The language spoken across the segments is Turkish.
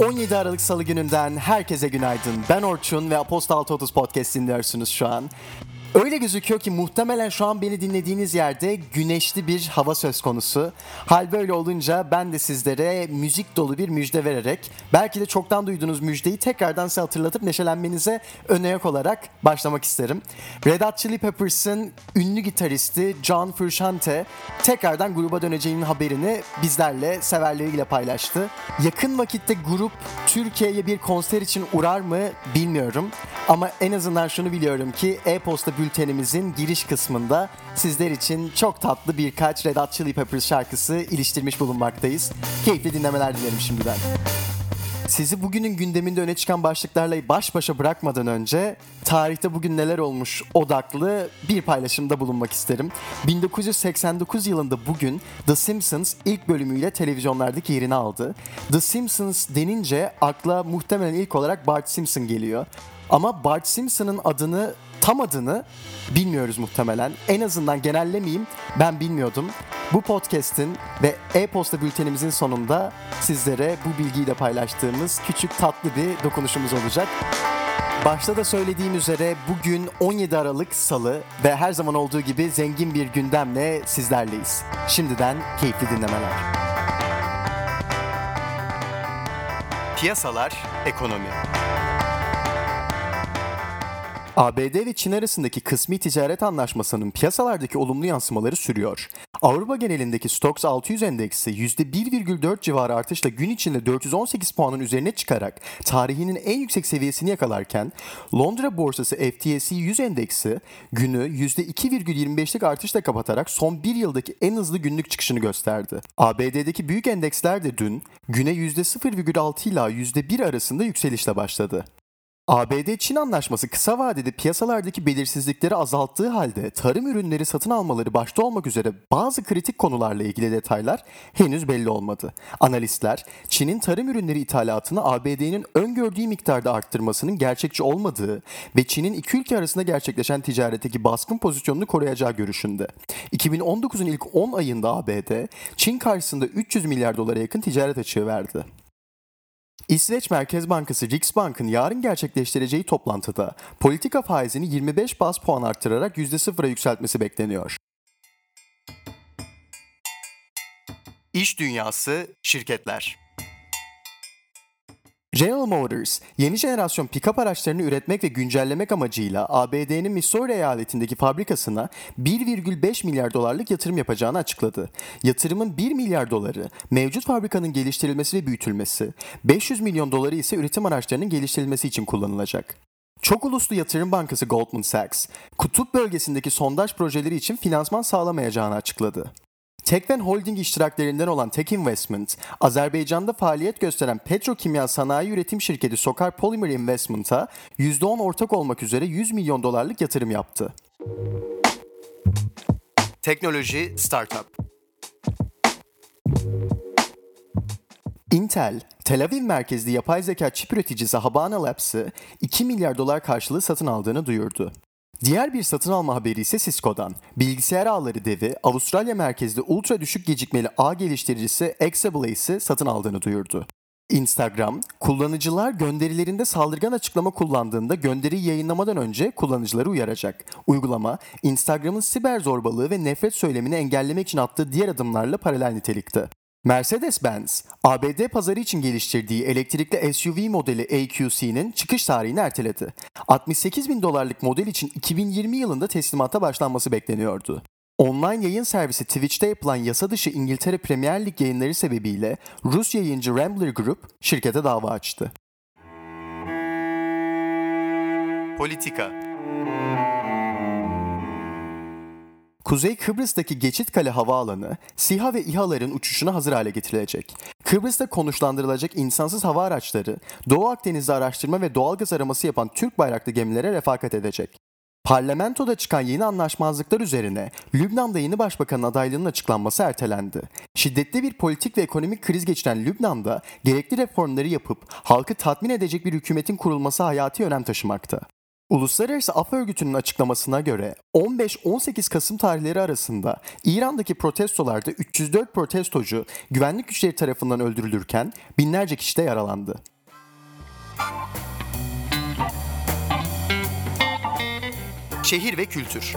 17 Aralık Salı gününden herkese günaydın. Ben Orçun ve Apostal Totus Podcast dinliyorsunuz şu an. Öyle gözüküyor ki muhtemelen şu an beni dinlediğiniz yerde güneşli bir hava söz konusu. Hal böyle olunca ben de sizlere müzik dolu bir müjde vererek belki de çoktan duyduğunuz müjdeyi tekrardan size hatırlatıp neşelenmenize önayak olarak başlamak isterim. Red Hot Chili Peppers'ın ünlü gitaristi John Frusciante tekrardan gruba döneceğinin haberini bizlerle severleriyle paylaştı. Yakın vakitte grup Türkiye'ye bir konser için uğrar mı bilmiyorum ama en azından şunu biliyorum ki e-posta bültenimizin giriş kısmında sizler için çok tatlı birkaç Red Hot Chili Peppers şarkısı iliştirmiş bulunmaktayız. Keyifli dinlemeler dilerim şimdiden. Sizi bugünün gündeminde öne çıkan başlıklarla baş başa bırakmadan önce tarihte bugün neler olmuş odaklı bir paylaşımda bulunmak isterim. 1989 yılında bugün The Simpsons ilk bölümüyle televizyonlardaki yerini aldı. The Simpsons denince akla muhtemelen ilk olarak Bart Simpson geliyor. Ama Bart Simpson'ın adını tam adını bilmiyoruz muhtemelen. En azından genellemeyeyim ben bilmiyordum. Bu podcast'in ve e-posta bültenimizin sonunda sizlere bu bilgiyi de paylaştığımız küçük tatlı bir dokunuşumuz olacak. Başta da söylediğim üzere bugün 17 Aralık Salı ve her zaman olduğu gibi zengin bir gündemle sizlerleyiz. Şimdiden keyifli dinlemeler. Piyasalar, ekonomi. ABD ve Çin arasındaki kısmi ticaret anlaşmasının piyasalardaki olumlu yansımaları sürüyor. Avrupa genelindeki Stoxx 600 endeksi %1,4 civarı artışla gün içinde 418 puanın üzerine çıkarak tarihinin en yüksek seviyesini yakalarken Londra borsası FTSE 100 endeksi günü %2,25'lik artışla kapatarak son bir yıldaki en hızlı günlük çıkışını gösterdi. ABD'deki büyük endeksler de dün güne %0,6 ila %1 arasında yükselişle başladı. ABD-Çin anlaşması kısa vadede piyasalardaki belirsizlikleri azalttığı halde tarım ürünleri satın almaları başta olmak üzere bazı kritik konularla ilgili detaylar henüz belli olmadı. Analistler Çin'in tarım ürünleri ithalatını ABD'nin öngördüğü miktarda arttırmasının gerçekçi olmadığı ve Çin'in iki ülke arasında gerçekleşen ticaretteki baskın pozisyonunu koruyacağı görüşünde. 2019'un ilk 10 ayında ABD, Çin karşısında 300 milyar dolara yakın ticaret açığı verdi. İsveç Merkez Bankası Riksbank'ın yarın gerçekleştireceği toplantıda politika faizini 25 bas puan arttırarak %0'a yükseltmesi bekleniyor. İş dünyası, şirketler. General Motors, yeni jenerasyon pick-up araçlarını üretmek ve güncellemek amacıyla ABD'nin Missouri eyaletindeki fabrikasına 1,5 milyar dolarlık yatırım yapacağını açıkladı. Yatırımın 1 milyar doları mevcut fabrikanın geliştirilmesi ve büyütülmesi, 500 milyon doları ise üretim araçlarının geliştirilmesi için kullanılacak. Çok uluslu yatırım bankası Goldman Sachs, kutup bölgesindeki sondaj projeleri için finansman sağlamayacağını açıkladı. Tekven Holding iştiraklerinden olan Tek Investment, Azerbaycan'da faaliyet gösteren petrokimya sanayi üretim şirketi Sokar Polymer Investment'a %10 ortak olmak üzere 100 milyon dolarlık yatırım yaptı. Teknoloji Startup Intel, Tel Aviv merkezli yapay zeka çip üreticisi Habana Labs'ı 2 milyar dolar karşılığı satın aldığını duyurdu. Diğer bir satın alma haberi ise Cisco'dan. Bilgisayar ağları devi Avustralya merkezli ultra düşük gecikmeli ağ geliştiricisi Exablaze'i satın aldığını duyurdu. Instagram, kullanıcılar gönderilerinde saldırgan açıklama kullandığında gönderiyi yayınlamadan önce kullanıcıları uyaracak. Uygulama, Instagram'ın siber zorbalığı ve nefret söylemini engellemek için attığı diğer adımlarla paralel nitelikte. Mercedes-Benz, ABD pazarı için geliştirdiği elektrikli SUV modeli AQC'nin çıkış tarihini erteledi. 68 bin dolarlık model için 2020 yılında teslimata başlanması bekleniyordu. Online yayın servisi Twitch'te yapılan yasa dışı İngiltere Premier Lig yayınları sebebiyle Rus yayıncı Rambler Group şirkete dava açtı. Politika Kuzey Kıbrıs'taki Geçitkale Havaalanı, SİHA ve İHA'ların uçuşuna hazır hale getirilecek. Kıbrıs'ta konuşlandırılacak insansız hava araçları, Doğu Akdeniz'de araştırma ve doğalgaz araması yapan Türk bayraklı gemilere refakat edecek. Parlamentoda çıkan yeni anlaşmazlıklar üzerine Lübnan'da yeni başbakanın adaylığının açıklanması ertelendi. Şiddetli bir politik ve ekonomik kriz geçiren Lübnan'da gerekli reformları yapıp halkı tatmin edecek bir hükümetin kurulması hayati önem taşımakta. Uluslararası Af Örgütü'nün açıklamasına göre 15-18 Kasım tarihleri arasında İran'daki protestolarda 304 protestocu güvenlik güçleri tarafından öldürülürken binlerce kişi de yaralandı. Şehir ve kültür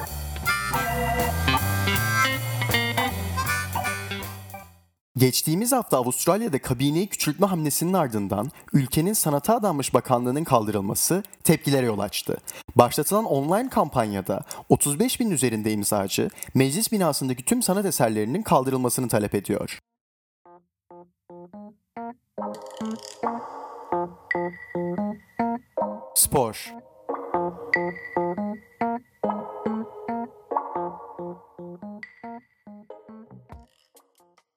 Geçtiğimiz hafta Avustralya'da kabineyi küçültme hamlesinin ardından ülkenin sanata adanmış bakanlığının kaldırılması tepkilere yol açtı. Başlatılan online kampanyada 35 bin üzerinde imzacı meclis binasındaki tüm sanat eserlerinin kaldırılmasını talep ediyor. Spor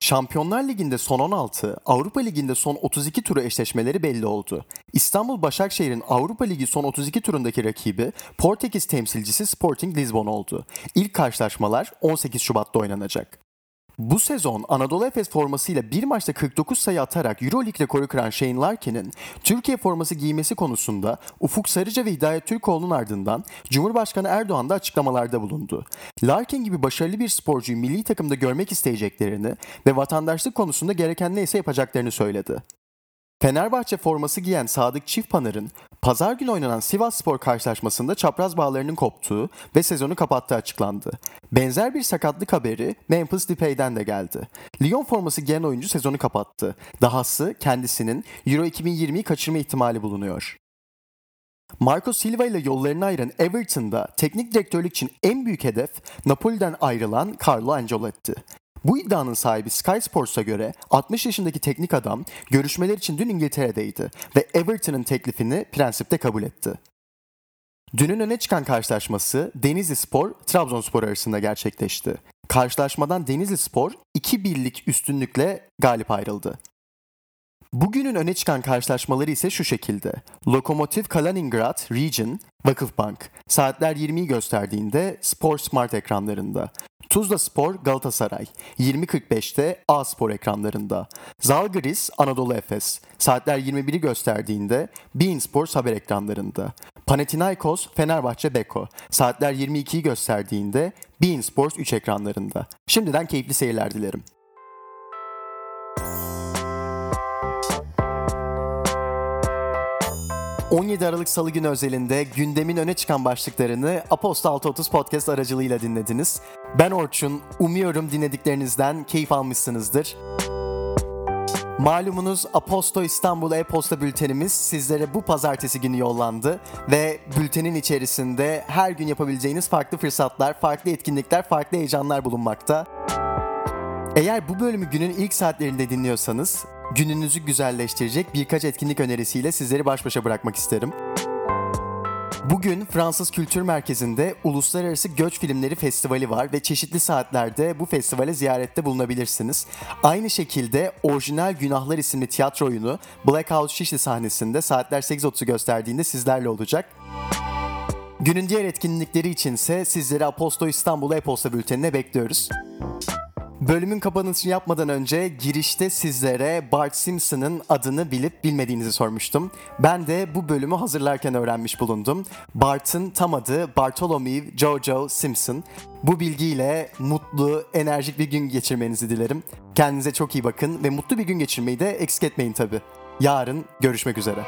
Şampiyonlar Ligi'nde son 16, Avrupa Ligi'nde son 32 turu eşleşmeleri belli oldu. İstanbul Başakşehir'in Avrupa Ligi son 32 turundaki rakibi Portekiz temsilcisi Sporting Lisbon oldu. İlk karşılaşmalar 18 Şubat'ta oynanacak. Bu sezon Anadolu Efes formasıyla bir maçta 49 sayı atarak Euroleague rekoru kıran Shane Larkin'in Türkiye forması giymesi konusunda Ufuk Sarıca ve Hidayet Türkoğlu'nun ardından Cumhurbaşkanı Erdoğan da açıklamalarda bulundu. Larkin gibi başarılı bir sporcuyu milli takımda görmek isteyeceklerini ve vatandaşlık konusunda gereken neyse yapacaklarını söyledi. Fenerbahçe forması giyen Sadık Çiftpanar'ın pazar günü oynanan Sivas Spor karşılaşmasında çapraz bağlarının koptuğu ve sezonu kapattığı açıklandı. Benzer bir sakatlık haberi Memphis Depay'den de geldi. Lyon forması giyen oyuncu sezonu kapattı. Dahası kendisinin Euro 2020'yi kaçırma ihtimali bulunuyor. Marco Silva ile yollarını ayıran Everton'da teknik direktörlük için en büyük hedef Napoli'den ayrılan Carlo Ancelotti. Bu iddianın sahibi Sky Sports'a göre 60 yaşındaki teknik adam görüşmeler için dün İngiltere'deydi ve Everton'ın teklifini prensipte kabul etti. Dünün öne çıkan karşılaşması Denizli Spor, Trabzonspor arasında gerçekleşti. Karşılaşmadan Denizli Spor 2 birlik üstünlükle galip ayrıldı. Bugünün öne çıkan karşılaşmaları ise şu şekilde. Lokomotiv Kaliningrad Region, Vakıfbank. Saatler 20'yi gösterdiğinde Spor Smart ekranlarında. Tuzla Spor Galatasaray 20.45'te A Spor ekranlarında. Zalgiris Anadolu Efes saatler 21'i gösterdiğinde Bein Sports haber ekranlarında. Panathinaikos Fenerbahçe Beko saatler 22'yi gösterdiğinde Bein Sports 3 ekranlarında. Şimdiden keyifli seyirler dilerim. 17 Aralık Salı günü özelinde gündemin öne çıkan başlıklarını Aposta 630 Podcast aracılığıyla dinlediniz. Ben Orçun, umuyorum dinlediklerinizden keyif almışsınızdır. Malumunuz Aposto İstanbul e-posta bültenimiz sizlere bu pazartesi günü yollandı ve bültenin içerisinde her gün yapabileceğiniz farklı fırsatlar, farklı etkinlikler, farklı heyecanlar bulunmakta. Eğer bu bölümü günün ilk saatlerinde dinliyorsanız gününüzü güzelleştirecek birkaç etkinlik önerisiyle sizleri baş başa bırakmak isterim. Bugün Fransız Kültür Merkezi'nde Uluslararası Göç Filmleri Festivali var ve çeşitli saatlerde bu festivale ziyarette bulunabilirsiniz. Aynı şekilde Orijinal Günahlar isimli tiyatro oyunu Black House Şişli sahnesinde saatler 8.30'u gösterdiğinde sizlerle olacak. Günün diğer etkinlikleri içinse sizleri Aposto İstanbul e-posta bültenine bekliyoruz. Bölümün kapanışını yapmadan önce girişte sizlere Bart Simpson'ın adını bilip bilmediğinizi sormuştum. Ben de bu bölümü hazırlarken öğrenmiş bulundum. Bart'ın tam adı Bartholomew Jojo Simpson. Bu bilgiyle mutlu, enerjik bir gün geçirmenizi dilerim. Kendinize çok iyi bakın ve mutlu bir gün geçirmeyi de eksik etmeyin tabii. Yarın görüşmek üzere.